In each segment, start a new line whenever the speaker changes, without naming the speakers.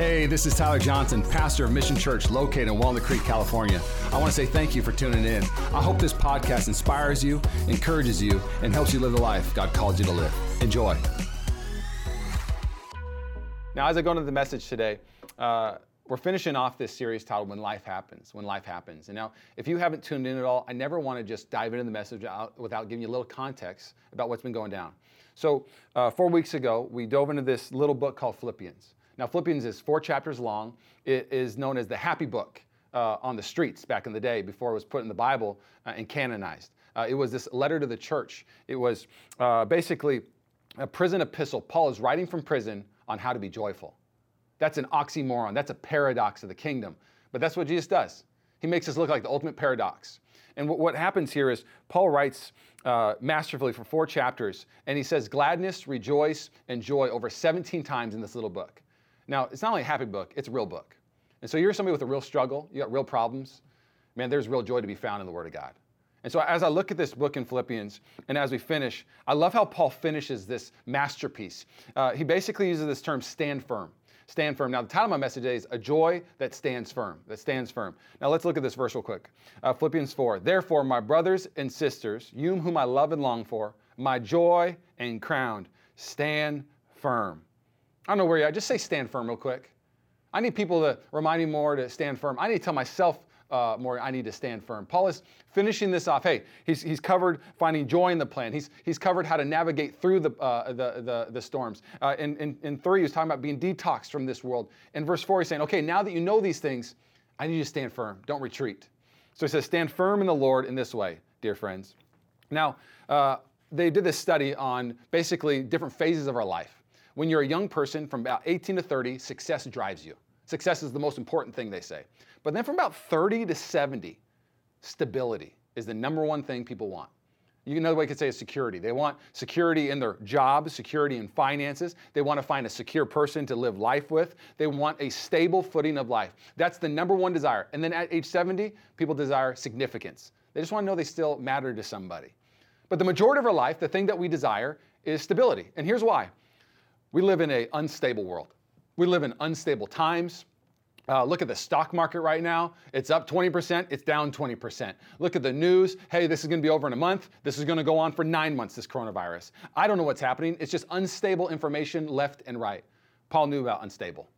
Hey, this is Tyler Johnson, pastor of Mission Church located in Walnut Creek, California. I want to say thank you for tuning in. I hope this podcast inspires you, encourages you, and helps you live the life God called you to live. Enjoy.
Now, as I go into the message today, uh, we're finishing off this series titled When Life Happens. When Life Happens. And now, if you haven't tuned in at all, I never want to just dive into the message out without giving you a little context about what's been going down. So, uh, four weeks ago, we dove into this little book called Philippians. Now, Philippians is four chapters long. It is known as the happy book uh, on the streets back in the day before it was put in the Bible uh, and canonized. Uh, it was this letter to the church. It was uh, basically a prison epistle. Paul is writing from prison on how to be joyful. That's an oxymoron. That's a paradox of the kingdom. But that's what Jesus does. He makes us look like the ultimate paradox. And what, what happens here is Paul writes uh, masterfully for four chapters, and he says gladness, rejoice, and joy over 17 times in this little book. Now, it's not only a happy book, it's a real book. And so you're somebody with a real struggle, you got real problems, man, there's real joy to be found in the Word of God. And so as I look at this book in Philippians, and as we finish, I love how Paul finishes this masterpiece. Uh, he basically uses this term stand firm. Stand firm. Now, the title of my message today is A Joy That Stands Firm. That stands firm. Now, let's look at this verse real quick. Uh, Philippians 4. Therefore, my brothers and sisters, you whom I love and long for, my joy and crown, stand firm. I don't know where you're. Just say stand firm real quick. I need people to remind me more to stand firm. I need to tell myself uh, more, I need to stand firm. Paul is finishing this off. Hey, he's, he's covered finding joy in the plan. He's, he's covered how to navigate through the, uh, the, the, the, storms. Uh, in, in, in three, he's talking about being detoxed from this world. In verse four, he's saying, okay, now that you know these things, I need you to stand firm. Don't retreat. So he says, stand firm in the Lord in this way, dear friends. Now, uh, they did this study on basically different phases of our life. When you're a young person from about 18 to 30, success drives you. Success is the most important thing they say. But then from about 30 to 70, stability is the number one thing people want. You another way you could say is security. They want security in their job, security in finances. They want to find a secure person to live life with. They want a stable footing of life. That's the number one desire. And then at age 70, people desire significance. They just want to know they still matter to somebody. But the majority of our life, the thing that we desire is stability. And here's why. We live in an unstable world. We live in unstable times. Uh, look at the stock market right now. It's up 20%, it's down 20%. Look at the news. Hey, this is going to be over in a month. This is going to go on for nine months, this coronavirus. I don't know what's happening. It's just unstable information left and right. Paul knew about unstable.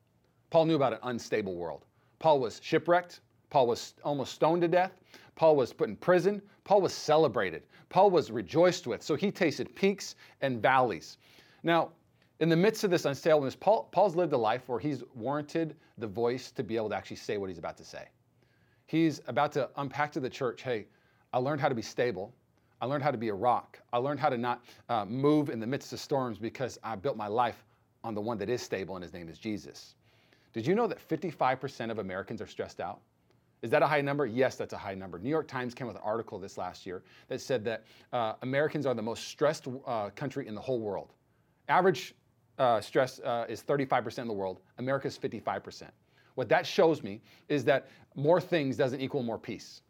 Paul knew about an unstable world. Paul was shipwrecked. Paul was almost stoned to death. Paul was put in prison. Paul was celebrated. Paul was rejoiced with. So he tasted peaks and valleys. Now, in the midst of this unstableness, Paul, Paul's lived a life where he's warranted the voice to be able to actually say what he's about to say. He's about to unpack to the church hey, I learned how to be stable. I learned how to be a rock. I learned how to not uh, move in the midst of storms because I built my life on the one that is stable, and his name is Jesus. Did you know that 55% of Americans are stressed out? Is that a high number? Yes, that's a high number. New York Times came with an article this last year that said that uh, Americans are the most stressed uh, country in the whole world. Average uh, stress uh, is 35% in the world. America's 55%. What that shows me is that more things doesn't equal more peace.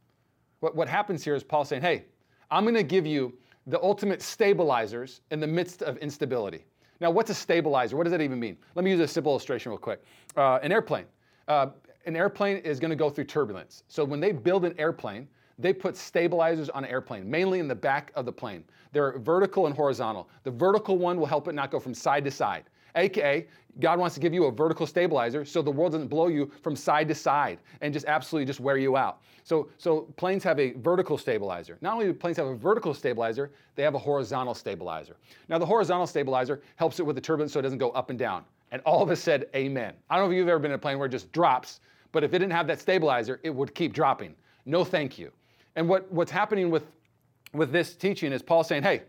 What, what happens here is Paul saying, hey, I'm going to give you the ultimate stabilizers in the midst of instability. Now, what's a stabilizer? What does that even mean? Let me use a simple illustration real quick. Uh, an airplane. Uh, an airplane is going to go through turbulence. So when they build an airplane, they put stabilizers on an airplane, mainly in the back of the plane. They're vertical and horizontal. The vertical one will help it not go from side to side. AKA, God wants to give you a vertical stabilizer so the world doesn't blow you from side to side and just absolutely just wear you out. So, so planes have a vertical stabilizer. Not only do planes have a vertical stabilizer, they have a horizontal stabilizer. Now, the horizontal stabilizer helps it with the turbulence so it doesn't go up and down. And all of us said, Amen. I don't know if you've ever been in a plane where it just drops, but if it didn't have that stabilizer, it would keep dropping. No, thank you. And what, what's happening with, with this teaching is Paul saying, hey,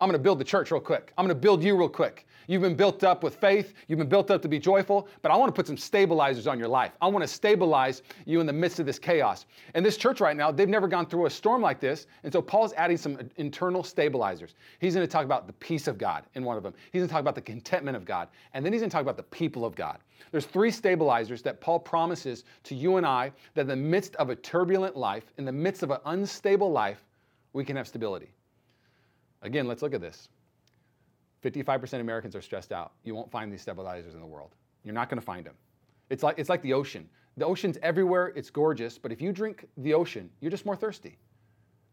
I'm going to build the church real quick. I'm going to build you real quick. You've been built up with faith. You've been built up to be joyful, but I want to put some stabilizers on your life. I want to stabilize you in the midst of this chaos. And this church right now, they've never gone through a storm like this. And so Paul's adding some internal stabilizers. He's going to talk about the peace of God in one of them. He's going to talk about the contentment of God. And then he's going to talk about the people of God. There's three stabilizers that Paul promises to you and I that in the midst of a turbulent life, in the midst of an unstable life, we can have stability. Again, let's look at this. 55% of Americans are stressed out. You won't find these stabilizers in the world. You're not going to find them. It's like, it's like the ocean. The ocean's everywhere, it's gorgeous, but if you drink the ocean, you're just more thirsty.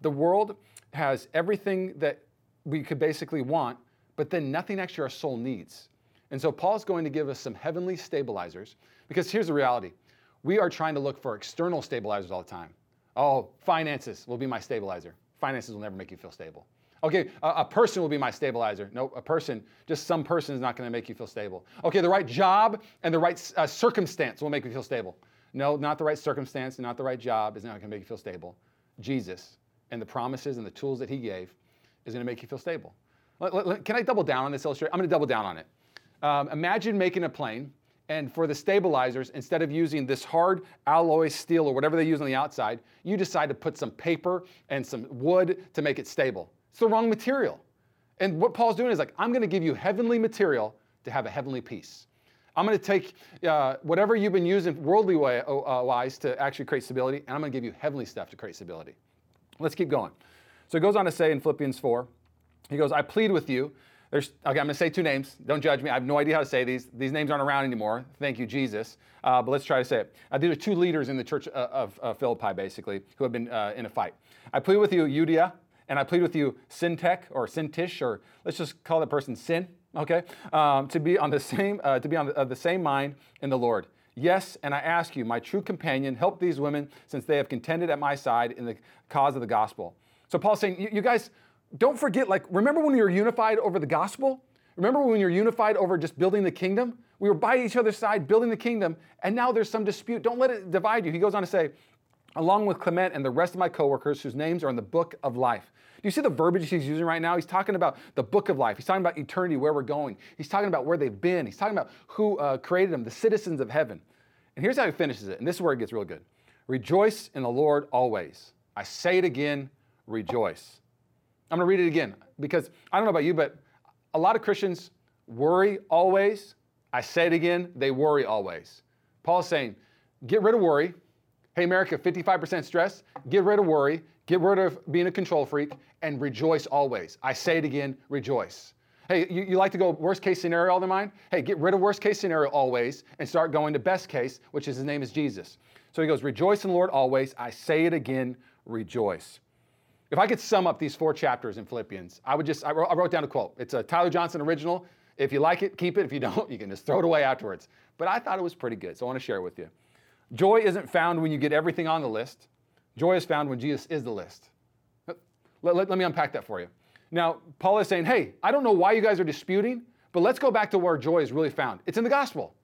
The world has everything that we could basically want, but then nothing actually our soul needs. And so Paul's going to give us some heavenly stabilizers because here's the reality we are trying to look for external stabilizers all the time. Oh, finances will be my stabilizer. Finances will never make you feel stable. Okay, a, a person will be my stabilizer. No, a person, just some person is not going to make you feel stable. Okay, the right job and the right uh, circumstance will make you feel stable. No, not the right circumstance and not the right job is not going to make you feel stable. Jesus and the promises and the tools that he gave is going to make you feel stable. Can I double down on this illustration? I'm going to double down on it. Um, imagine making a plane, and for the stabilizers, instead of using this hard alloy steel or whatever they use on the outside, you decide to put some paper and some wood to make it stable. It's the wrong material. And what Paul's doing is like, I'm going to give you heavenly material to have a heavenly peace. I'm going to take uh, whatever you've been using worldly way, uh, wise to actually create stability, and I'm going to give you heavenly stuff to create stability. Let's keep going. So it goes on to say in Philippians 4, he goes, I plead with you. There's, okay, I'm going to say two names. Don't judge me. I have no idea how to say these. These names aren't around anymore. Thank you, Jesus. Uh, but let's try to say it. Uh, these are two leaders in the church uh, of, of Philippi, basically, who have been uh, in a fight. I plead with you, Euodia, and I plead with you, Syntyche or Syntish, or let's just call that person Sin, okay, um, to be on the same, uh, to be on the, the same mind in the Lord. Yes, and I ask you, my true companion, help these women since they have contended at my side in the cause of the gospel. So Paul's saying, you, you guys, don't forget, like, remember when we were unified over the gospel? Remember when you were unified over just building the kingdom? We were by each other's side building the kingdom, and now there's some dispute. Don't let it divide you. He goes on to say, along with Clement and the rest of my coworkers whose names are in the book of life. Do you see the verbiage he's using right now? He's talking about the book of life. He's talking about eternity, where we're going. He's talking about where they've been. He's talking about who uh, created them, the citizens of heaven. And here's how he finishes it, and this is where it gets real good. Rejoice in the Lord always. I say it again, rejoice. I'm going to read it again because I don't know about you, but a lot of Christians worry always. I say it again, they worry always. Paul's saying, get rid of worry. Hey, America, 55% stress. Get rid of worry. Get rid of being a control freak and rejoice always. I say it again, rejoice. Hey, you, you like to go worst case scenario all the mind? Hey, get rid of worst case scenario always and start going to best case, which is his name is Jesus. So he goes, rejoice in the Lord always. I say it again, rejoice. If I could sum up these four chapters in Philippians, I would just, I wrote, I wrote down a quote. It's a Tyler Johnson original. If you like it, keep it. If you don't, you can just throw it away afterwards. But I thought it was pretty good, so I want to share it with you. Joy isn't found when you get everything on the list. Joy is found when Jesus is the list. Let, let, let me unpack that for you. Now, Paul is saying, hey, I don't know why you guys are disputing, but let's go back to where joy is really found. It's in the gospel.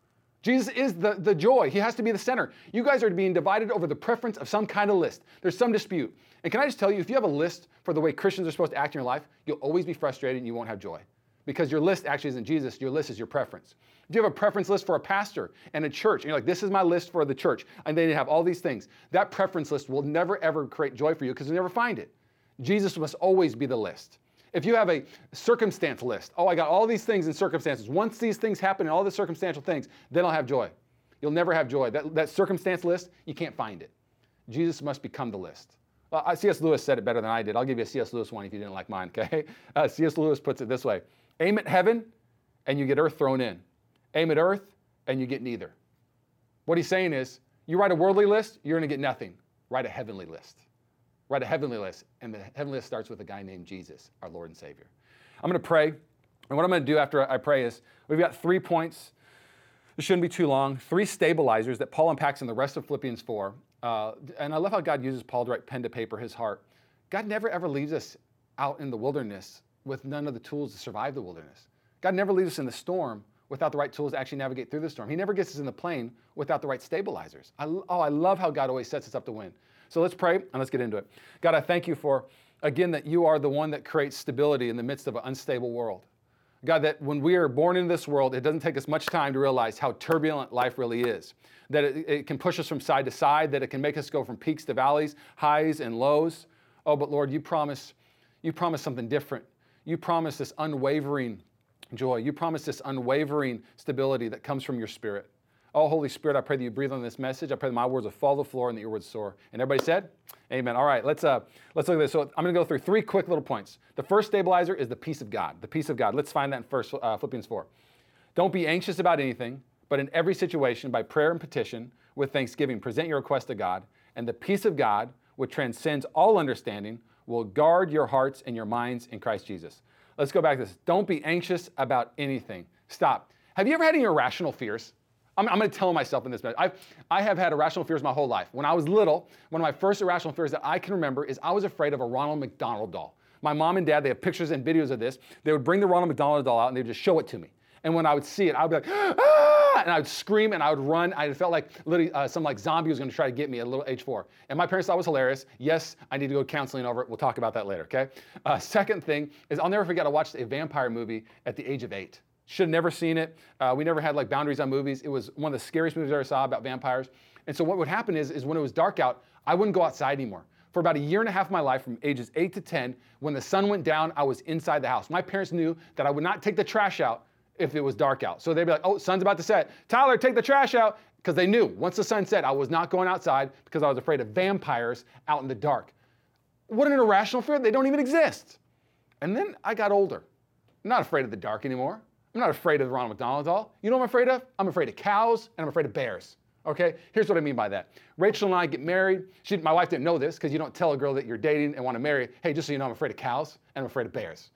Jesus is the, the joy. He has to be the center. You guys are being divided over the preference of some kind of list. There's some dispute. And can I just tell you, if you have a list for the way Christians are supposed to act in your life, you'll always be frustrated and you won't have joy. Because your list actually isn't Jesus, your list is your preference. If you have a preference list for a pastor and a church, and you're like, this is my list for the church, and they have all these things, that preference list will never ever create joy for you because you'll never find it. Jesus must always be the list. If you have a circumstance list, oh, I got all these things in circumstances. Once these things happen and all the circumstantial things, then I'll have joy. You'll never have joy. That, that circumstance list, you can't find it. Jesus must become the list. C.S. Lewis said it better than I did. I'll give you a C.S. Lewis one if you didn't like mine, okay? Uh, C.S. Lewis puts it this way Aim at heaven and you get earth thrown in. Aim at earth and you get neither. What he's saying is, you write a worldly list, you're going to get nothing. Write a heavenly list. Write a heavenly list, and the heavenly list starts with a guy named Jesus, our Lord and Savior. I'm going to pray, and what I'm going to do after I pray is we've got three points. This shouldn't be too long. Three stabilizers that Paul unpacks in the rest of Philippians 4. Uh, and I love how God uses Paul to write pen to paper his heart. God never ever leaves us out in the wilderness with none of the tools to survive the wilderness. God never leaves us in the storm without the right tools to actually navigate through the storm. He never gets us in the plane without the right stabilizers. I, oh, I love how God always sets us up to win. So let's pray and let's get into it. God, I thank you for, again, that you are the one that creates stability in the midst of an unstable world. God, that when we are born into this world, it doesn't take us much time to realize how turbulent life really is. That it, it, can push us from side to side, that it can make us go from peaks to valleys, highs and lows. Oh, but Lord, you promise, you promise something different. You promise this unwavering joy. You promise this unwavering stability that comes from your spirit. Oh, Holy Spirit, I pray that you breathe on this message. I pray that my words will fall to the floor and that your words soar. And everybody said, Amen. All right, let's uh, let's look at this. So I'm going to go through three quick little points. The first stabilizer is the peace of God. The peace of God. Let's find that in First uh, Philippians 4. Don't be anxious about anything, But in every situation, by prayer and petition, with thanksgiving, present your request to God, and the peace of God, which transcends all understanding, will guard your hearts and your minds in Christ Jesus. Let's go back to this. Don't be anxious about anything. Stop. Have you ever had any irrational fears? I'm, I'm going to tell myself in this message. I've, I have had irrational fears my whole life. When I was little, one of my first irrational fears that I can remember is I was afraid of a Ronald McDonald doll. My mom and dad, they have pictures and videos of this. They would bring the Ronald McDonald doll out and they would just show it to me. And when I would see it, I would be like, ah! And I would scream and I would run. I felt like literally uh, some like zombie was going to try to get me at a little age four. And my parents thought it was hilarious. Yes, I need to go counseling over it. We'll talk about that later, okay? Uh, second thing is I'll never forget I watched a vampire movie at the age of eight. Should have never seen it. Uh, we never had like boundaries on movies. It was one of the scariest movies I ever saw about vampires. And so what would happen is, is when it was dark out, I wouldn't go outside anymore. For about a year and a half of my life, from ages 8 to 10, when the sun went down, I was inside the house. My parents knew that I would not take the trash out if it was dark out. So they'd be like, oh, sun's about to set. Tyler, take the trash out. Because they knew once the sun set, I was not going outside because I was afraid of vampires out in the dark. What an irrational fear. They don't even exist. And then I got older. I'm not afraid of the dark anymore. I'm not afraid of Ronald McDonald doll. You know what I'm afraid of? I'm afraid of cows and I'm afraid of bears. Okay, here's what I mean by that. Rachel and I get married. She, my wife didn't know this because you don't tell a girl that you're dating and want to marry, hey, just so you know, I'm afraid of cows and I'm afraid of bears.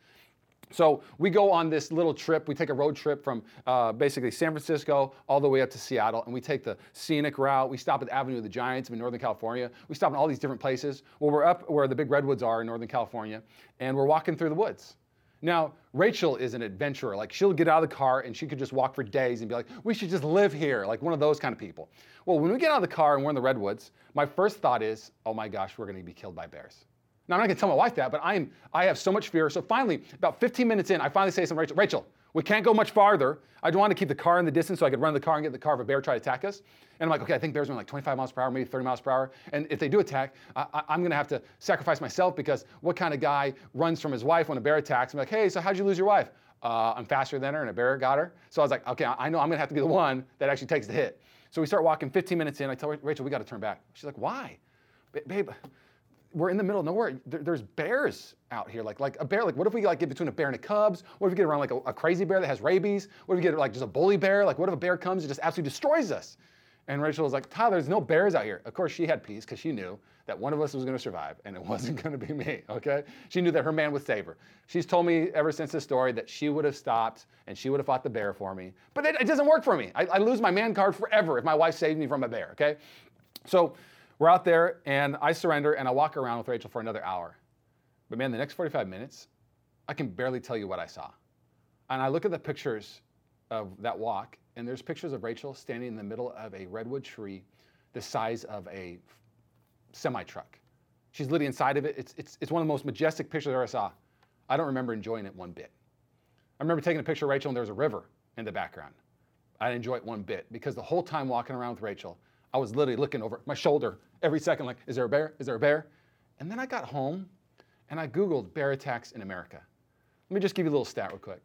So we go on this little trip. We take a road trip from uh, basically San Francisco all the way up to Seattle, and we take the scenic route. We stop at the Avenue of the Giants in Northern California. We stop in all these different places. Well, we're up where the big redwoods are in Northern California, and we're walking through the woods. Now, Rachel is an adventurer. Like, she'll get out of the car and she could just walk for days and be like, we should just live here, like one of those kind of people. Well, when we get out of the car and we're in the redwoods, my first thought is, oh my gosh, we're gonna be killed by bears. Now, I'm not gonna tell my wife that, but I, am, I have so much fear. So finally, about 15 minutes in, I finally say to Rachel, Rachel, we can't go much farther. I want to keep the car in the distance so I could run the car and get the car if a bear try to attack us. And I'm like, okay, I think bears run like 25 miles per hour, maybe 30 miles per hour. And if they do attack, I, am going to have to sacrifice myself because what kind of guy runs from his wife when a bear attacks? I'm like, hey, so how'd you lose your wife? Uh, I'm faster than her and a bear got her. So I was like, okay, I know I'm going to have to be the one that actually takes the hit. So we start walking 15 minutes in. I tell Rachel, we got to turn back. She's like, why? Babe, we're in the middle of nowhere. There, there's bears out here. Like, like a bear. Like, what if we like get between a bear and a cubs? What if we get around like a, a, crazy bear that has rabies? What if we get like just a bully bear? Like, what if a bear comes and just absolutely destroys us? And Rachel was like, Tyler, there's no bears out here. Of course, she had peace because she knew that one of us was going to survive, and it wasn't going to be me. Okay? She knew that her man would save her. She's told me ever since this story that she would have stopped and she would have fought the bear for me. But it, it doesn't work for me. I, I lose my man card forever if my wife saved me from a bear. Okay? So we're out there, and I surrender, and I walk around with Rachel for another hour. But man, the next 45 minutes, I can barely tell you what I saw. And I look at the pictures of that walk, and there's pictures of Rachel standing in the middle of a redwood tree the size of a semi truck. She's literally inside of it. It's, it's, it's one of the most majestic pictures I ever saw. I don't remember enjoying it one bit. I remember taking a picture of Rachel, and there was a river in the background. I didn't enjoy it one bit because the whole time walking around with Rachel, I was literally looking over my shoulder every second, like, is there a bear? Is there a bear? And then I got home and I Googled bear attacks in America. Let me just give you a little stat real quick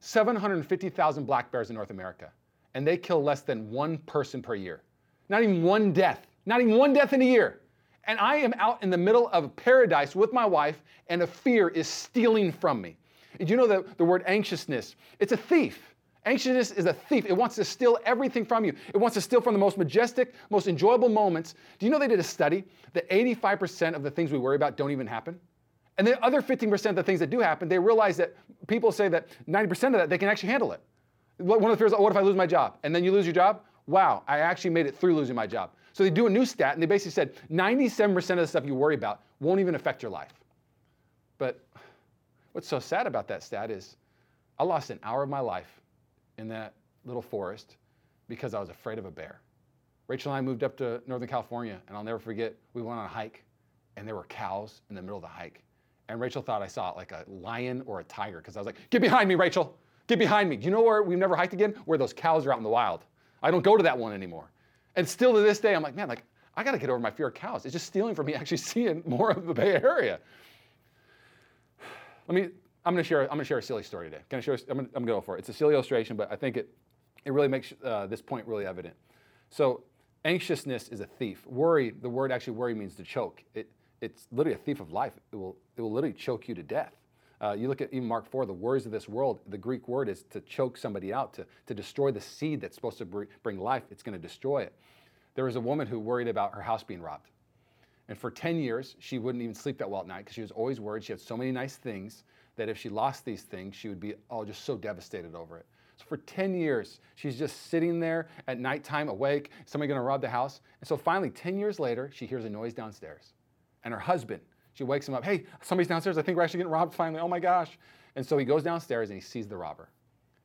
750,000 black bears in North America, and they kill less than one person per year. Not even one death, not even one death in a year. And I am out in the middle of paradise with my wife, and a fear is stealing from me. Did you know that the word anxiousness? It's a thief. Anxiousness is a thief. It wants to steal everything from you. It wants to steal from the most majestic, most enjoyable moments. Do you know they did a study that 85% of the things we worry about don't even happen? And the other 15% of the things that do happen, they realize that people say that 90% of that, they can actually handle it. One of the fears, oh, what if I lose my job? And then you lose your job? Wow, I actually made it through losing my job. So they do a new stat, and they basically said 97% of the stuff you worry about won't even affect your life. But what's so sad about that stat is I lost an hour of my life in that little forest because I was afraid of a bear. Rachel and I moved up to Northern California, and I'll never forget, we went on a hike, and there were cows in the middle of the hike. And Rachel thought I saw like a lion or a tiger because I was like, get behind me, Rachel. Get behind me. Do you know where we've never hiked again? Where those cows are out in the wild. I don't go to that one anymore. And still to this day, I'm like, man, like, I got to get over my fear of cows. It's just stealing from me actually seeing more of the Bay Area. Let me I'm going to share. I'm going to share a silly story today. Can I share? I'm going, to, I'm going to go for it. It's a silly illustration, but I think it it really makes uh, this point really evident. So anxiousness is a thief. Worry. The word actually worry means to choke. It it's literally a thief of life. It will it will literally choke you to death. Uh, you look at even Mark 4, the words of this world, the Greek word is to choke somebody out, to, to destroy the seed that's supposed to bring life. It's going to destroy it. There was a woman who worried about her house being robbed. And for 10 years, she wouldn't even sleep that well at night because she was always worried. She had so many nice things that if she lost these things, she would be all just so devastated over it. So for 10 years, she's just sitting there at nighttime awake, somebody gonna rob the house. And so finally, 10 years later, she hears a noise downstairs. And her husband, she wakes him up, hey, somebody's downstairs. I think we're actually getting robbed finally. Oh my gosh. And so he goes downstairs and he sees the robber.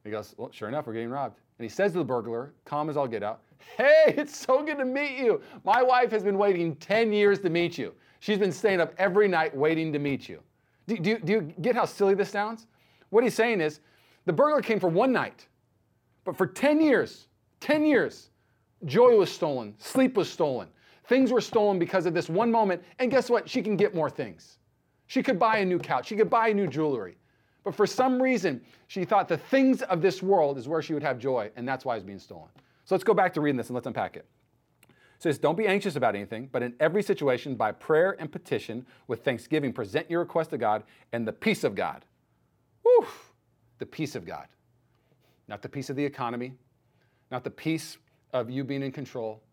He goes, well, sure enough, we're getting robbed. And he says to the burglar, calm as all get out, hey, it's so good to meet you. My wife has been waiting 10 years to meet you. She's been staying up every night waiting to meet you. Do, do, do you get how silly this sounds? What he's saying is, the burglar came for one night, but for 10 years, 10 years, joy was stolen, sleep was stolen, things were stolen because of this one moment. And guess what? She can get more things. She could buy a new couch, she could buy a new jewelry. But for some reason, she thought the things of this world is where she would have joy, and that's why it's being stolen. So let's go back to reading this and let's unpack it. Says, Don't be anxious about anything, but in every situation, by prayer and petition, with thanksgiving, present your request to God, and the peace of God. The peace of God. Not the peace of the economy, not the peace of you being in control,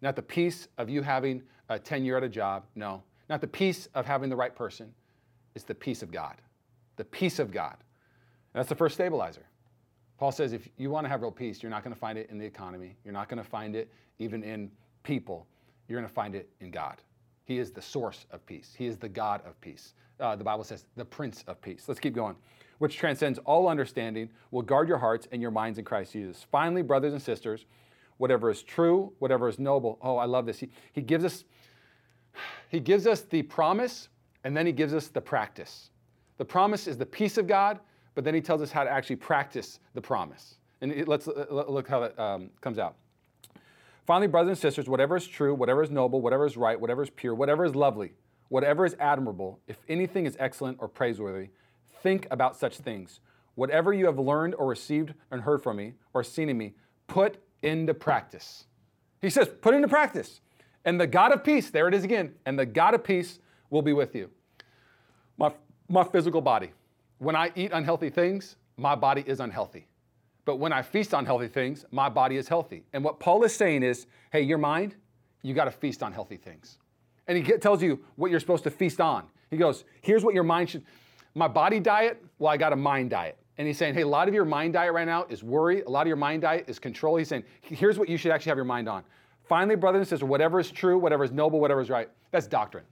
not the peace of you having a tenure at a job. No, not the peace of having the right person. It's the peace of God. The peace of God. And that's the first stabilizer. Paul says if you want to have real peace, you're not going to find it in the economy. You're not going to find it even in people. You're going to find it in God. He is the source of peace. He is the God of peace. Uh, the Bible says the Prince of Peace. Let's keep going which transcends all understanding, will guard your hearts and your minds in Christ Jesus. Finally, brothers and sisters, whatever is true, whatever is noble. Oh, I love this. He, he gives us he gives us the promise and then he gives us the practice. The promise is the peace of God, but then he tells us how to actually practice the promise. And it, let's look how that um, comes out. Finally, brothers and sisters, whatever is true, whatever is noble, whatever is right, whatever is pure, whatever is lovely, whatever is admirable, if anything is excellent or praiseworthy, think about such things. Whatever you have learned or received and heard from me or seen in me, put into practice. He says, put into practice. And the God of peace, there it is again, and the God of peace will be with you. My, my physical body, when I eat unhealthy things, my body is unhealthy. But when I feast on healthy things, my body is healthy. And what Paul is saying is, hey, your mind, you got to feast on healthy things. And he tells you what you're supposed to feast on. He goes, here's what your mind should my body diet, well, I got a mind diet. And he's saying, hey, a lot of your mind diet right now is worry. A lot of your mind diet is control. He's saying, here's what you should actually have your mind on. Finally, brothers and sisters, whatever is true, whatever is noble, whatever is right, that's doctrine.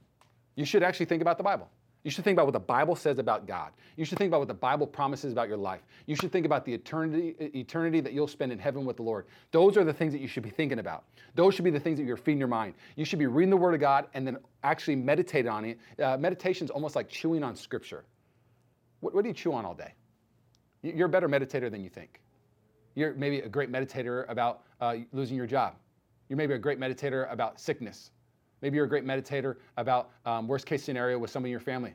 You should actually think about the Bible. You should think about what the Bible says about God. You should think about what the Bible promises about your life. You should think about the eternity, eternity that you'll spend in heaven with the Lord. Those are the things that you should be thinking about. Those should be the things that you're feeding your mind. You should be reading the Word of God and then actually meditate on it. Uh, Meditation is almost like chewing on Scripture. What, what do you chew on all day? You're a better meditator than you think. You're maybe a great meditator about uh, losing your job. You're maybe a great meditator about sickness. Maybe you're a great meditator about um, worst case scenario with somebody in your family.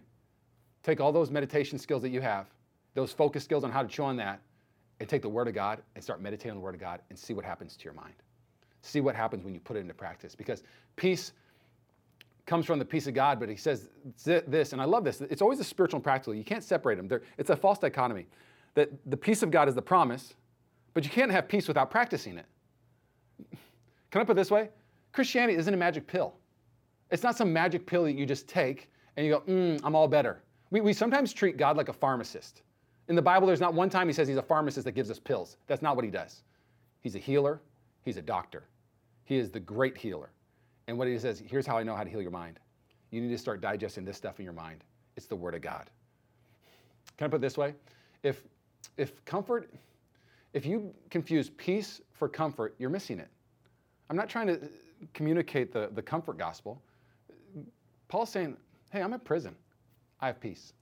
Take all those meditation skills that you have, those focus skills on how to chew on that, and take the Word of God and start meditating on the Word of God and see what happens to your mind. See what happens when you put it into practice. Because peace comes from the peace of God, but he says this, and I love this. It's always a spiritual and practical. You can't separate them. They're, it's a false dichotomy. That the peace of God is the promise, but you can't have peace without practicing it. Can I put it this way? Christianity isn't a magic pill. It's not some magic pill that you just take and you go, mm, I'm all better. We, we sometimes treat God like a pharmacist. In the Bible, there's not one time he says he's a pharmacist that gives us pills. That's not what he does. He's a healer, he's a doctor. He is the great healer. And what he says, here's how I know how to heal your mind. You need to start digesting this stuff in your mind. It's the Word of God. Can I put it this way? If, if comfort, if you confuse peace for comfort, you're missing it. I'm not trying to communicate the, the comfort gospel. Paul's saying, hey, I'm in prison. I have peace.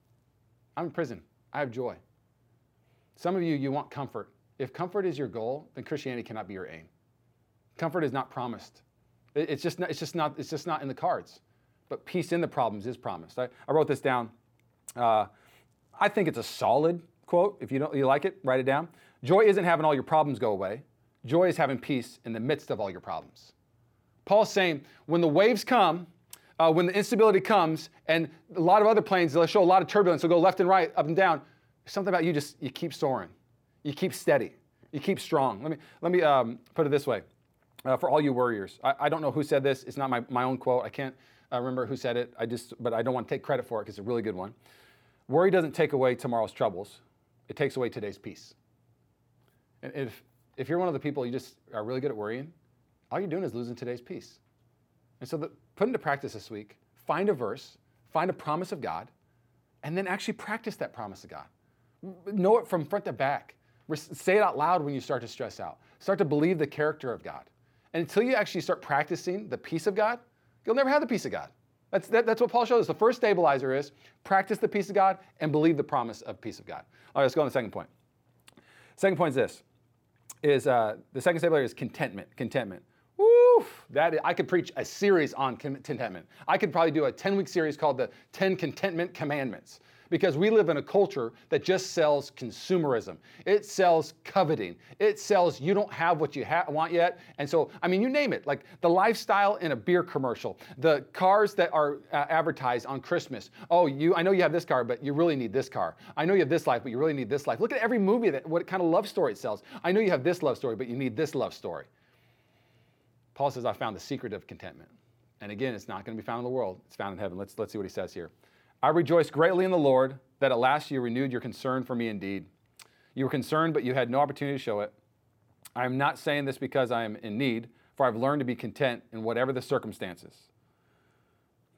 I'm in prison. I have joy. Some of you, you want comfort. If comfort is your goal, then Christianity cannot be your aim. Comfort is not promised. It's just not, it's just not, it's just not in the cards. But peace in the problems is promised. I, I wrote this down. Uh, I think it's a solid quote. If you don't you like it, write it down. Joy isn't having all your problems go away. Joy is having peace in the midst of all your problems. Paul's saying when the waves come, uh, when the instability comes and a lot of other planes, they'll show a lot of turbulence, they'll go left and right, up and down. Something about you just, you keep soaring. You keep steady. You keep strong. Let me, let me um, put it this way. Uh, for all you worriers, I, I, don't know who said this. It's not my, my own quote. I can't uh, remember who said it. I just, but I don't want to take credit for it because it's a really good one. Worry doesn't take away tomorrow's troubles. It takes away today's peace. And if, if you're one of the people you just are really good at worrying, all you're doing is losing today's peace. And so the, put into practice this week, find a verse, find a promise of God, and then actually practice that promise of God. Know it from front to back. Say it out loud when you start to stress out. Start to believe the character of God. And until you actually start practicing the peace of God, you'll never have the peace of God. That's, that, that's what Paul shows us. The first stabilizer is practice the peace of God and believe the promise of peace of God. All right, let's go on to the second point. Second point is this: is uh, the second stabilizer is contentment. Contentment. Woo! That I could preach a series on contentment. I could probably do a 10-week series called the 10 Contentment Commandments because we live in a culture that just sells consumerism. It sells coveting. It sells you don't have what you ha- want yet. And so, I mean, you name it, like the lifestyle in a beer commercial, the cars that are uh, advertised on Christmas. Oh, you, I know you have this car, but you really need this car. I know you have this life, but you really need this life. Look at every movie that what kind of love story it sells. I know you have this love story, but you need this love story. Paul says, I found the secret of contentment. And again, it's not going to be found in the world. It's found in heaven. Let's, let's see what he says here. I rejoice greatly in the Lord that at last you renewed your concern for me indeed. You were concerned, but you had no opportunity to show it. I am not saying this because I am in need, for I've learned to be content in whatever the circumstances.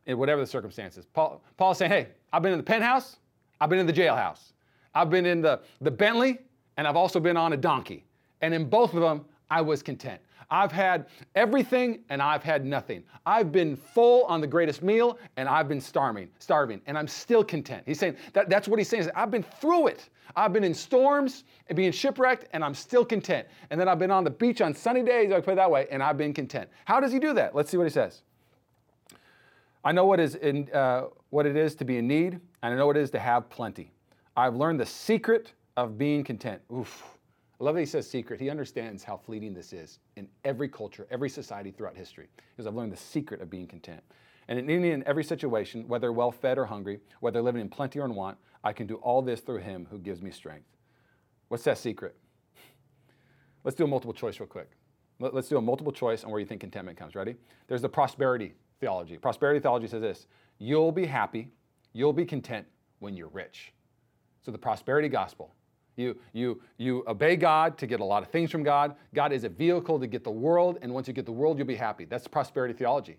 In whatever the circumstances. Paul, Paul's saying, hey, I've been in the penthouse, I've been in the jailhouse, I've been in the, the Bentley, and I've also been on a donkey. And in both of them, I was content. I've had everything and I've had nothing. I've been full on the greatest meal and I've been starving, starving, and I'm still content. He's saying that, that's what he's saying. Is I've been through it. I've been in storms and being shipwrecked and I'm still content. And then I've been on the beach on sunny days, I put it that way, and I've been content. How does he do that? Let's see what he says. I know what is in, uh, what it is to be in need, and I know what it is to have plenty. I've learned the secret of being content. Oof. I love that he says secret. He understands how fleeting this is in every culture, every society throughout history. Because I've learned the secret of being content. And in any and every situation, whether well fed or hungry, whether living in plenty or in want, I can do all this through him who gives me strength. What's that secret? Let's do a multiple choice real quick. Let's do a multiple choice on where you think contentment comes. Ready? There's the prosperity theology. Prosperity theology says this you'll be happy, you'll be content when you're rich. So the prosperity gospel you, you, you obey God to get a lot of things from God. God is a vehicle to get the world, and once you get the world, you'll be happy. That's prosperity theology.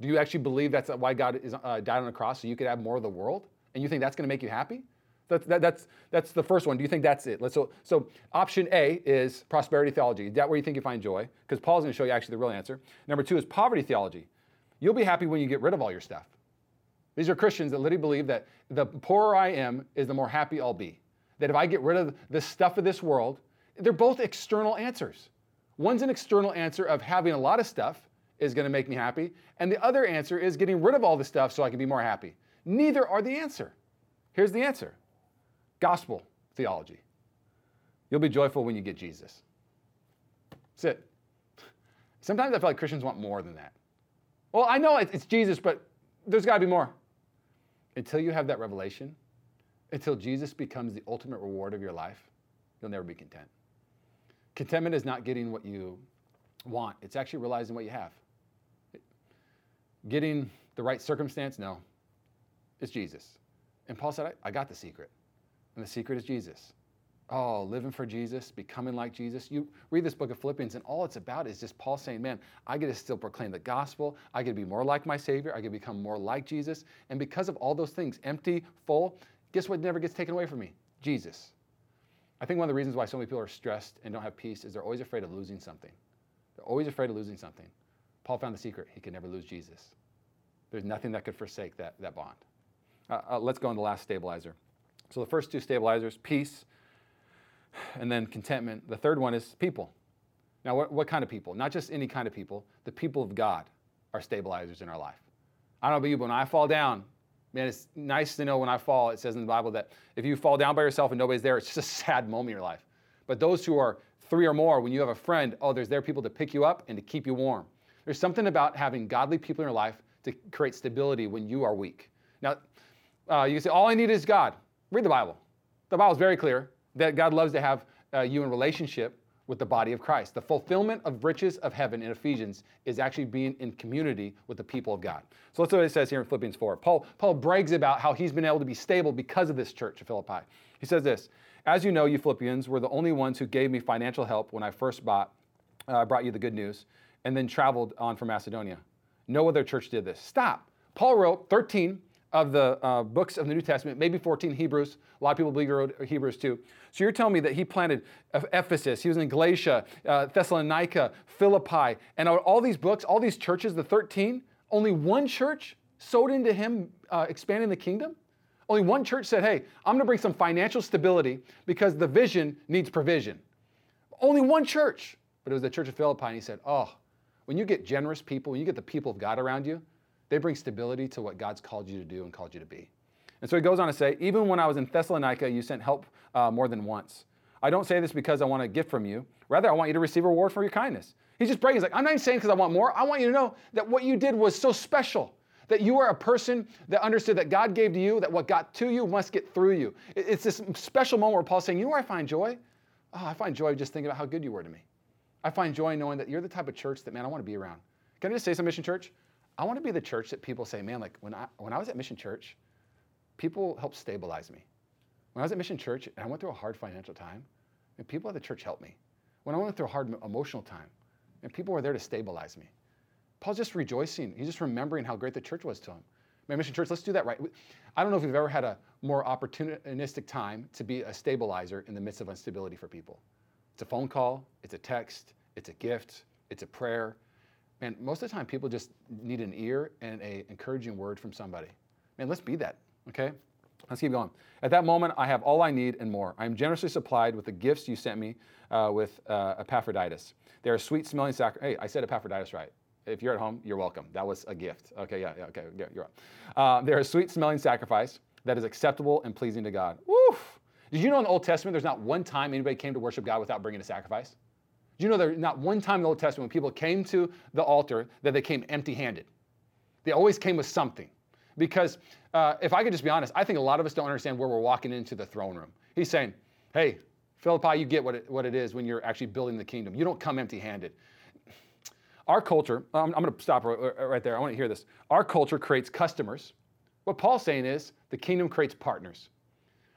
Do you actually believe that's why God is, uh, died on the cross so you could have more of the world? And you think that's going to make you happy? That's, that, that's, that's the first one. Do you think that's it? Let's, so, so option A is prosperity theology. Is that where you think you find joy? Because Paul's going to show you actually the real answer. Number two is poverty theology. You'll be happy when you get rid of all your stuff. These are Christians that literally believe that the poorer I am is the more happy I'll be that if I get rid of the stuff of this world, they're both external answers. One's an external answer of having a lot of stuff is going to make me happy, and the other answer is getting rid of all the stuff so I can be more happy. Neither are the answer. Here's the answer gospel theology. You'll be joyful when you get Jesus. That's it. Sometimes I feel like Christians want more than that. Well, I know it's Jesus, but there's got to be more. Until you have that revelation, until Jesus becomes the ultimate reward of your life, you'll never be content. Contentment is not getting what you want, it's actually realizing what you have. Getting the right circumstance, no, it's Jesus. And Paul said, I, I got the secret. And the secret is Jesus. Oh, living for Jesus, becoming like Jesus. You read this book of Philippians, and all it's about is just Paul saying, Man, I get to still proclaim the gospel. I get to be more like my Savior. I get to become more like Jesus. And because of all those things, empty, full, Guess what never gets taken away from me? Jesus. I think one of the reasons why so many people are stressed and don't have peace is they're always afraid of losing something. They're always afraid of losing something. Paul found the secret. He could never lose Jesus. There's nothing that could forsake that, that bond. Uh, uh, let's go on the last stabilizer. So the first two stabilizers, peace and then contentment. The third one is people. Now, what, what kind of people? Not just any kind of people. The people of God are stabilizers in our life. I don't know about you, but when I fall down, Man, it's nice to know when I fall, it says in the Bible that if you fall down by yourself and nobody's there, it's just a sad moment in your life. But those who are three or more, when you have a friend, oh, there's there people to pick you up and to keep you warm. There's something about having godly people in your life to create stability when you are weak. Now, uh, you can say, all I need is God. Read the Bible. The Bible is very clear that God loves to have uh, you in relationship with the body of Christ. The fulfillment of riches of heaven in Ephesians is actually being in community with the people of God. So let's see what it says here in Philippians 4. Paul, Paul brags about how he's been able to be stable because of this church of Philippi. He says this As you know, you Philippians were the only ones who gave me financial help when I first bought, uh, brought you the good news and then traveled on from Macedonia. No other church did this. Stop. Paul wrote 13 of the uh, books of the New Testament, maybe 14 Hebrews. A lot of people believe he wrote Hebrews too. So you're telling me that he planted Ephesus, he was in Galatia, uh, Thessalonica, Philippi, and all these books, all these churches, the 13, only one church sowed into him uh, expanding the kingdom? Only one church said, hey, I'm to bring some financial stability because the vision needs provision. Only one church, but it was the church of Philippi, and he said, oh, when you get generous people, when you get the people of God around you, they bring stability to what God's called you to do and called you to be. And so he goes on to say, even when I was in Thessalonica, you sent help uh, more than once. I don't say this because I want a gift from you. Rather, I want you to receive a reward for your kindness. He's just bragging. He's like, I'm not even saying because I want more. I want you to know that what you did was so special. That you are a person that understood that God gave to you, that what got to you must get through you. It's this special moment where Paul's saying, You know where I find joy? Oh, I find joy just thinking about how good you were to me. I find joy knowing that you're the type of church that, man, I want to be around. Can I just say some Mission Church? I want to be the church that people say, man, like when I, when I was at Mission Church, people helped stabilize me. When I was at Mission Church and I went through a hard financial time, and people at the church helped me. When I went through a hard emotional time, and people were there to stabilize me. Paul's just rejoicing. He's just remembering how great the church was to him. Man, Mission Church, let's do that right. I don't know if we've ever had a more opportunistic time to be a stabilizer in the midst of instability for people. It's a phone call, it's a text, it's a gift, it's a prayer. Man, most of the time people just need an ear and an encouraging word from somebody. Man, let's be that, okay? Let's keep going. At that moment, I have all I need and more. I am generously supplied with the gifts you sent me uh, with uh, Epaphroditus. They are sweet smelling sacrifice. Hey, I said Epaphroditus right. If you're at home, you're welcome. That was a gift. Okay, yeah, yeah, okay, yeah, you're up. Uh, they're a sweet smelling sacrifice that is acceptable and pleasing to God. Woof! Did you know in the Old Testament there's not one time anybody came to worship God without bringing a sacrifice? Did you know there's not one time in the Old Testament when people came to the altar that they came empty handed? They always came with something. Because uh, if I could just be honest, I think a lot of us don't understand where we're walking into the throne room. He's saying, hey, Philippi, you get what it, what it is when you're actually building the kingdom. You don't come empty handed. Our culture, I'm, I'm going to stop right, right there. I want to hear this. Our culture creates customers. What Paul's saying is the kingdom creates partners.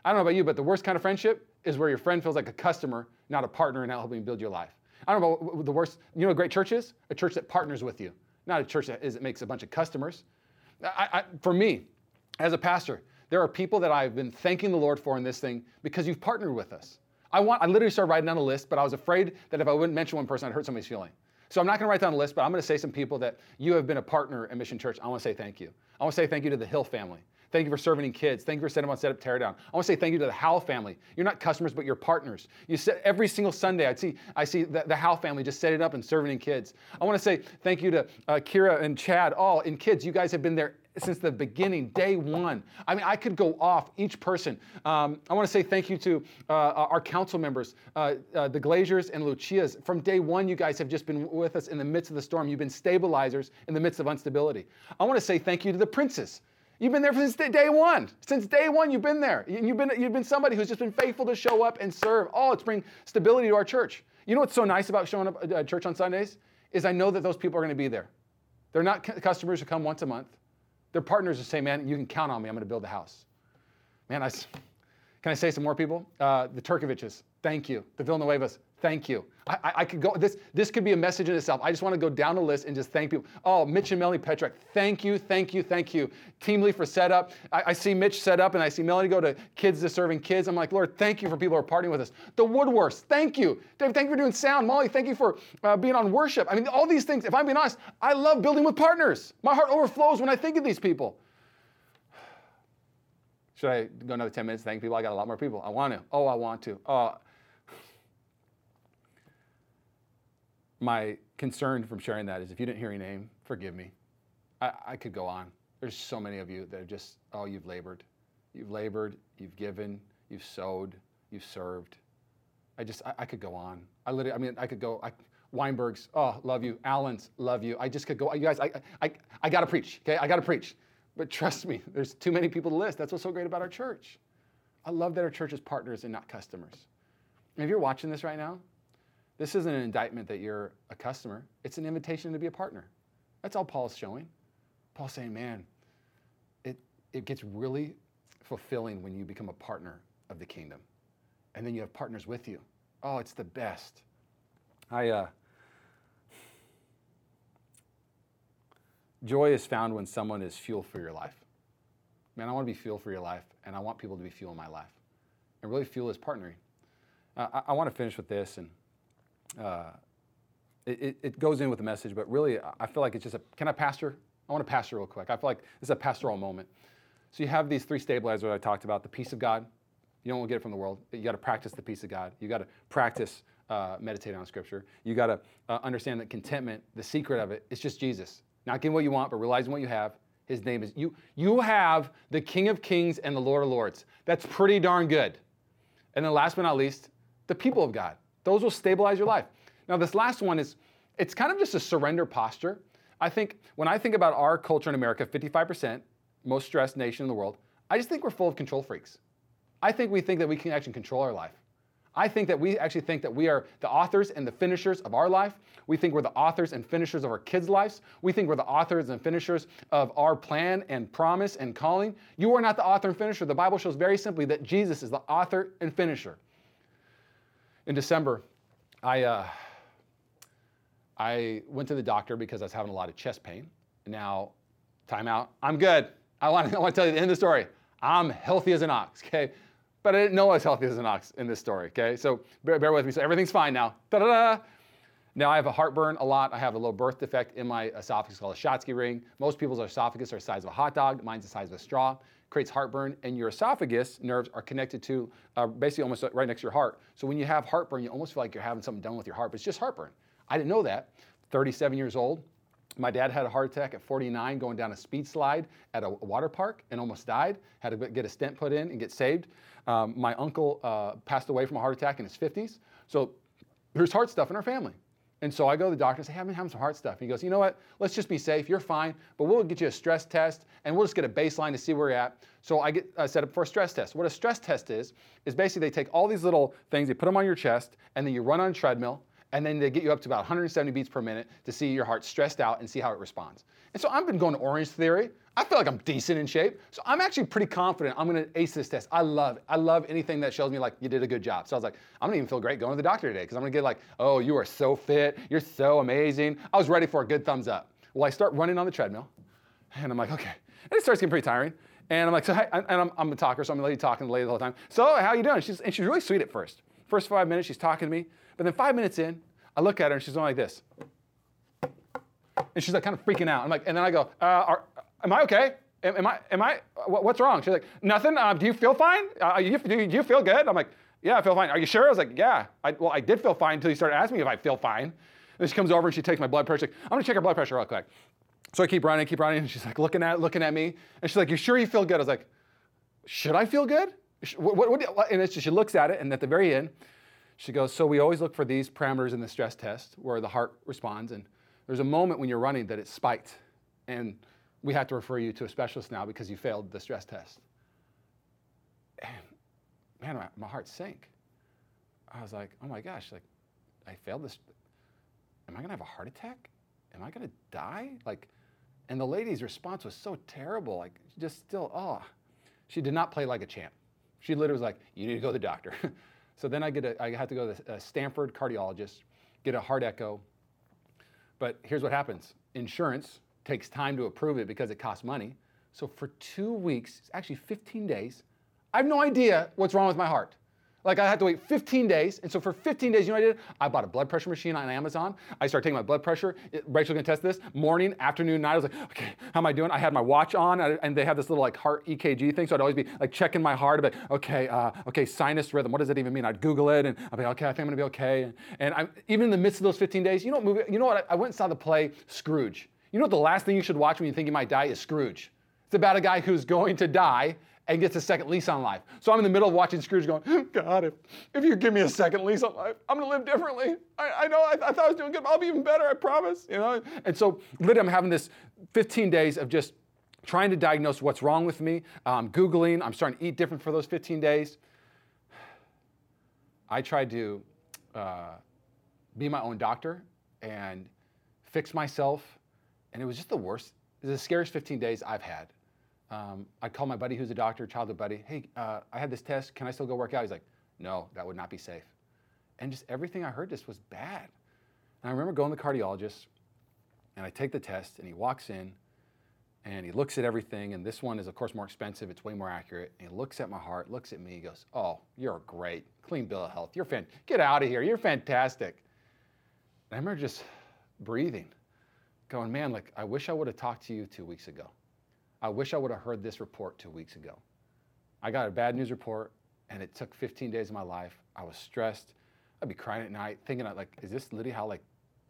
I don't know about you, but the worst kind of friendship is where your friend feels like a customer, not a partner in helping build your life. I don't know what the worst, you know what a great church is? A church that partners with you, not a church that is, that makes a bunch of customers. I, I, for me, as a pastor, there are people that I've been thanking the Lord for in this thing because you've partnered with us. I want, I literally started writing down a list, but I was afraid that if I wouldn't mention one person, I'd hurt somebody's feeling. So I'm not going to write down a list, but I'm going to say some people that you have been a partner at Mission Church. I want to say thank you. I want to say thank you to the Hill family. Thank you for serving in kids. Thank you for setting up on setup tear down. I want to say thank you to the Howe family. You're not customers, but you're partners. You set every single Sunday. I see I see the, the Howe family just setting up and serving in kids. I want to say thank you to uh, Kira and Chad, all in kids. You guys have been there since the beginning, day one. I mean, I could go off each person. Um, I want to say thank you to uh, our council members, uh, uh, the Glaziers and Lucias. From day one, you guys have just been with us in the midst of the storm. You've been stabilizers in the midst of instability. I want to say thank you to the Princes. You've been there since day one. Since day one, you've been there. You've been, you've been somebody who's just been faithful to show up and serve. Oh, it's bring stability to our church. You know what's so nice about showing up at church on Sundays? Is I know that those people are going to be there. They're not customers who come once a month. They're partners who say, man, you can count on me. I'm going to build a house. Man, I, can I say some more people? Uh, the Turkoviches, thank you. The Villanuevas, Thank you. I, I, could go, this, this could be a message in itself. I just want to go down the list and just thank people. Oh, Mitch and Melanie Petrek, thank you, thank you, thank you. Team Lee for setup. I, I see Mitch set up and I see Melanie go to kids to serving kids. I'm like, Lord, thank you for people who are partying with us. The Woodworths, thank you. Dave, thank you for doing sound. Molly, thank you for uh, being on worship. I mean, all these things, if I'm being honest, I love building with partners. My heart overflows when I think of these people. Should I go another 10 minutes thank people? I got a lot more people. I want to. Oh, I want to. Oh, my concern from sharing that is if you didn't hear your name, forgive me. I, I could go on. There's so many of you that are just, oh, you've labored. You've labored, you've given, you've sowed, you've served. I just, I, I could go on. I literally, I mean, I could go, I, Weinbergs, oh, love you. Allens, love you. I just could go. You guys, I, I, I got to preach. Okay, I got to preach. But trust me, there's too many people to list. That's what's so great about our church. I love that our church is partners and not customers. And if you're watching this right now, this isn't an indictment that you're a customer. It's an invitation to be a partner. That's all Paul's showing. Paul's saying, man, it, it gets really fulfilling when you become a partner of the kingdom. And then you have partners with you. Oh, it's the best. I, uh, joy is found when someone is fuel for your life. Man, I want to be fuel for your life, and I want people to be fuel in my life. And really, fuel is partnering. Uh, I, I, want to finish with this, and uh, it, it, goes in with the message, but really, I feel like it's just a. Can I pastor? I want to pastor real quick. I feel like this is a pastoral moment. So you have these three stabilizers I talked about: the peace of God. You don't want to get it from the world. You got to practice the peace of God. You got to practice uh, meditating on Scripture. You got to uh, understand that contentment, the secret of it, is just Jesus. Not getting what you want, but realizing what you have. His name is you. You have the King of Kings and the Lord of Lords. That's pretty darn good. And then last but not least, the people of God. Those will stabilize your life. Now, this last one is, it's kind of just a surrender posture. I think when I think about our culture in America, 55%, most stressed nation in the world, I just think we're full of control freaks. I think we think that we can actually control our life. I think that we actually think that we are the authors and the finishers of our life. We think we're the authors and finishers of our kids' lives. We think we're the authors and finishers of our plan and promise and calling. You are not the author and finisher. The Bible shows very simply that Jesus is the author and finisher. In December, I, uh, I went to the doctor because I was having a lot of chest pain. Now, time out. I'm good. I want, I want to tell you the end of the story. I'm healthy as an ox, okay? But I didn't know I was healthy as an ox in this story, okay? So bear, bear with me. So everything's fine now. Da-da-da. Now I have a heartburn a lot. I have a little birth defect in my esophagus called a Schatzki ring. Most people's esophagus are the size of a hot dog. Mine's the size of a straw. Creates heartburn, and your esophagus nerves are connected to uh, basically almost right next to your heart. So when you have heartburn, you almost feel like you're having something done with your heart, but it's just heartburn. I didn't know that. 37 years old. My dad had a heart attack at 49 going down a speed slide at a water park and almost died. Had to get a stent put in and get saved. Um, my uncle uh, passed away from a heart attack in his 50s. So there's heart stuff in our family. And so I go to the doctor and say, hey, I've been having some heart stuff. He goes, you know what? Let's just be safe. You're fine, but we'll get you a stress test and we'll just get a baseline to see where you're at. So I get uh, set up for a stress test. What a stress test is, is basically they take all these little things, they put them on your chest, and then you run on a treadmill, and then they get you up to about 170 beats per minute to see your heart stressed out and see how it responds. And so I've been going to Orangetheory. I feel like I'm decent in shape. So I'm actually pretty confident I'm gonna ace this test. I love it. I love anything that shows me like you did a good job. So I was like, I'm gonna even feel great going to the doctor today because I'm gonna get like, oh, you are so fit. You're so amazing. I was ready for a good thumbs up. Well, I start running on the treadmill and I'm like, okay. And it starts getting pretty tiring. And I'm like, so, hey, and I'm, I'm a talker, so I'm gonna let you talk to the lady the whole time. So, how you doing? She's, and she's really sweet at first. First five minutes, she's talking to me. But then five minutes in, I look at her and she's going like this. And she's like kind of freaking out. I'm like, and then I go, uh, are, am I okay? Am, am, I, am I, what's wrong? She's like, nothing. Uh, do you feel fine? Uh, you, do you feel good? I'm like, yeah, I feel fine. Are you sure? I was like, yeah. I, well, I did feel fine until you started asking me if I feel fine. And she comes over and she takes my blood pressure. I'm gonna check her blood pressure real quick. So I keep running, keep running, and she's like looking at looking at me, and she's like, "You sure you feel good?" I was like, "Should I feel good?" What, what, what, and she looks at it, and at the very end, she goes, So we always look for these parameters in the stress test where the heart responds. And there's a moment when you're running that it's spiked. And we have to refer you to a specialist now because you failed the stress test. And man, my, my heart sank. I was like, oh my gosh, like I failed this. Am I gonna have a heart attack? Am I gonna die? Like, and the lady's response was so terrible. Like, just still, oh, she did not play like a champ. She literally was like, you need to go to the doctor. So then I get a, I had to go to a uh, Stanford cardiologist, get a heart echo. But here's what happens insurance takes time to approve it because it costs money. So for two weeks, it's actually 15 days, I have no idea what's wrong with my heart. Like I had to wait 15 days. And so for 15 days, you know I did? I bought a blood pressure machine on Amazon. I started taking my blood pressure. Rachel can test this. Morning, afternoon, night. I was like, okay, how am I doing? I had my watch on and they have this little like heart EKG thing. So I'd always be like checking my heart. Like, okay, uh, okay, sinus rhythm. What does that even mean? I'd Google it and I'd be like, okay, I think I'm gonna be okay. And, and I'm, even in the midst of those 15 days, you know what movie, you know what? I went and saw the play Scrooge. You know what the last thing you should watch when you think you might die is Scrooge. It's about a guy who's going to die and gets a second lease on life. So I'm in the middle of watching Scrooge going, God, if, if you give me a second lease on life, I'm gonna live differently. I, I know, I, I, thought I was doing good, but I'll be even better, I promise. You know? And so literally I'm having this 15 days of just trying to diagnose what's wrong with me. I'm Googling, I'm starting to eat different for those 15 days. I tried to uh, be my own doctor and fix myself, and it was just the worst. The scariest 15 days I've had. Um, I'd call my buddy who's a doctor, childhood buddy, hey, uh, I had this test, can I still go work out? He's like, no, that would not be safe. And just everything I heard just was bad. And I remember going to the cardiologist, and I take the test, and he walks in, and he looks at everything, and this one is, of course, more expensive. It's way more accurate. And he looks at my heart, looks at me, he goes, Oh, you're great. Clean bill of health. You're fan- Get out of here. You're fantastic. And I remember just breathing, going, Man, like, I wish I would have talked to you two weeks ago. I wish I would have heard this report two weeks ago. I got a bad news report, and it took 15 days of my life. I was stressed. I'd be crying at night, thinking, like, is this literally how, like,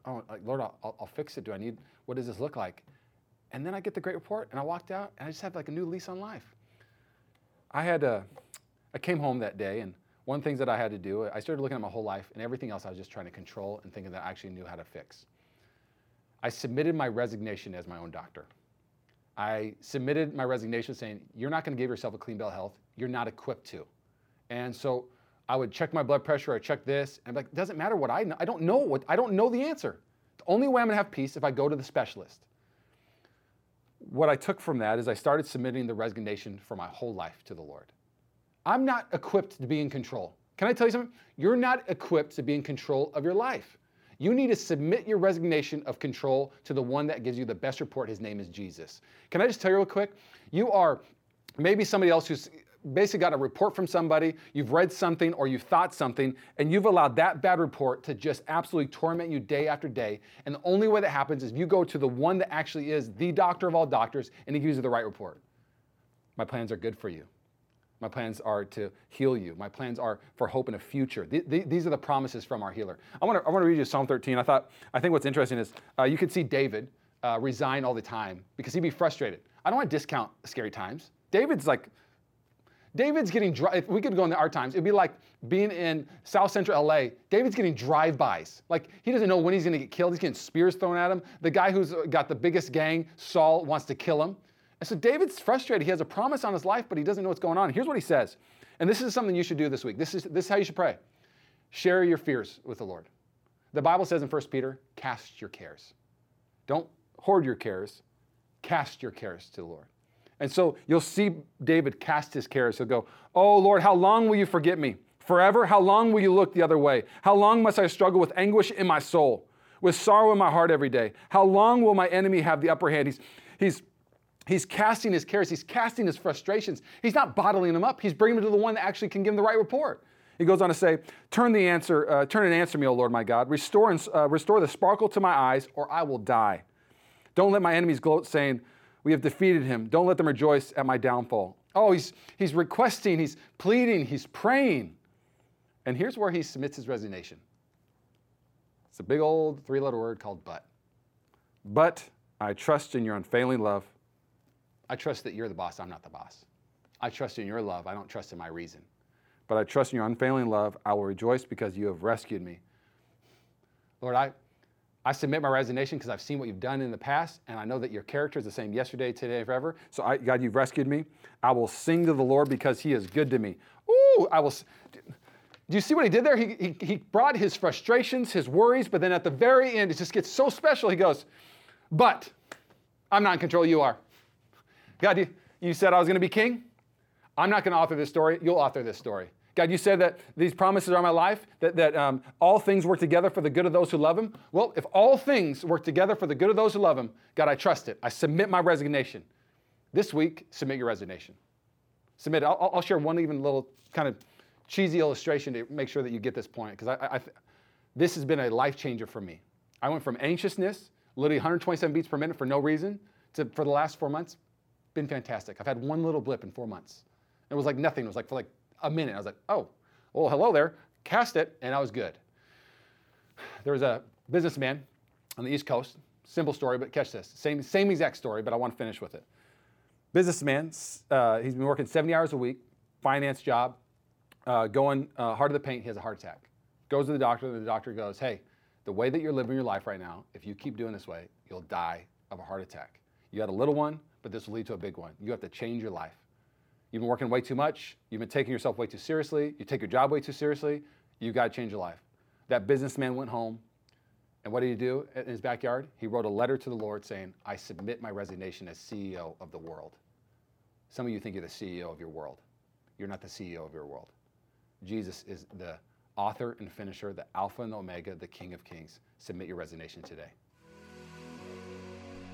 oh, like, Lord, I'll, I'll fix it. Do I need, what does this look like? And then I get the great report, and I walked out, and I just had like a new lease on life. I had a, I came home that day, and one of the things that I had to do, I started looking at my whole life, and everything else I was just trying to control and thinking that I actually knew how to fix. I submitted my resignation as my own doctor. I submitted my resignation saying, You're not going to give yourself a clean bill of health. You're not equipped to. And so I would check my blood pressure, I check this, and I'm like, doesn't matter what I know. I don't know what I don't know the answer. The only way I'm gonna have peace if I go to the specialist what I took from that is I started submitting the resignation for my whole life to the Lord. I'm not equipped to be in control. Can I tell you something? You're not equipped to be in control of your life. You need to submit your resignation of control to the one that gives you the best report. His name is Jesus. Can I just tell you real quick? You are maybe somebody else who's basically got a report from somebody, you've read something or you've thought something, and you've allowed that bad report to just absolutely torment you day after day. And the only way that happens is you go to the one that actually is the doctor of all doctors and he gives you the right report. My plans are good for you. My plans are to heal you. My plans are for hope and a future. Th- th- these are the promises from our healer. I want to I read you Psalm 13. I thought I think what's interesting is uh, you could see David uh, resign all the time because he'd be frustrated. I don't want to discount scary times. David's like David's getting, if we could go into our times, it'd be like being in South Central LA. David's getting drive-bys. Like, he doesn't know when he's gonna get killed. He's getting spears thrown at him. The guy who's got the biggest gang, Saul, wants to kill him. And so David's frustrated. He has a promise on his life, but he doesn't know what's going on. Here's what he says. And this is something you should do this week. This is, this is how you should pray. Share your fears with the Lord. The Bible says in 1 Peter, cast your cares. Don't hoard your cares, cast your cares to the Lord. And so you'll see David cast his cares. He'll go, Oh Lord, how long will you forget me? Forever? How long will you look the other way? How long must I struggle with anguish in my soul, with sorrow in my heart every day? How long will my enemy have the upper hand? He's, he's, he's casting his cares, he's casting his frustrations. He's not bottling them up, he's bringing them to the one that actually can give him the right report. He goes on to say, Turn the answer, uh, turn and answer me, O Lord my God. Restore, and, uh, restore the sparkle to my eyes, or I will die. Don't let my enemies gloat, saying, we have defeated him. Don't let them rejoice at my downfall. Oh, he's, he's requesting, he's pleading, he's praying. And here's where he submits his resignation. It's a big old three letter word called but. But I trust in your unfailing love. I trust that you're the boss, I'm not the boss. I trust in your love, I don't trust in my reason. But I trust in your unfailing love. I will rejoice because you have rescued me. Lord, I, I submit my resignation because I've seen what you've done in the past, and I know that your character is the same yesterday, today, forever. So, I, God, you've rescued me. I will sing to the Lord because He is good to me. Ooh, I will. Do you see what he did there? He, he, he brought his frustrations, his worries, but then at the very end, it just gets so special. He goes, But I'm not in control, you are. God, you, you said I was going to be king. I'm not going to author this story. You'll author this story. God, you said that these promises are my life, that, that um, all things work together for the good of those who love Him. Well, if all things work together for the good of those who love Him, God, I trust it. I submit my resignation. This week, submit your resignation. Submit it. I'll, I'll share one even little kind of cheesy illustration to make sure that you get this point, because I, I, this has been a life changer for me. I went from anxiousness, literally 127 beats per minute for no reason, to for the last four months, been fantastic. I've had one little blip in four months. It was like nothing. It was like for like a minute. I was like, oh, well, hello there. Cast it, and I was good. There was a businessman on the East Coast. Simple story, but catch this. Same, same exact story, but I want to finish with it. businessman. Uh, he's been working 70 hours a week, finance job, uh, going uh, hard to the paint. He has a heart attack. Goes to the doctor, and the doctor goes, Hey, the way that you're living your life right now, if you keep doing this way, you'll die of a heart attack. You had a little one, but this will lead to a big one. You have to change your life. You've been working way too much. You've been taking yourself way too seriously. You take your job way too seriously. You've got to change your life. That businessman went home, and what did he do in his backyard? He wrote a letter to the Lord saying, I submit my resignation as CEO of the world. Some of you think you're the CEO of your world. You're not the CEO of your world. Jesus is the author and finisher, the Alpha and Omega, the King of Kings. Submit your resignation today.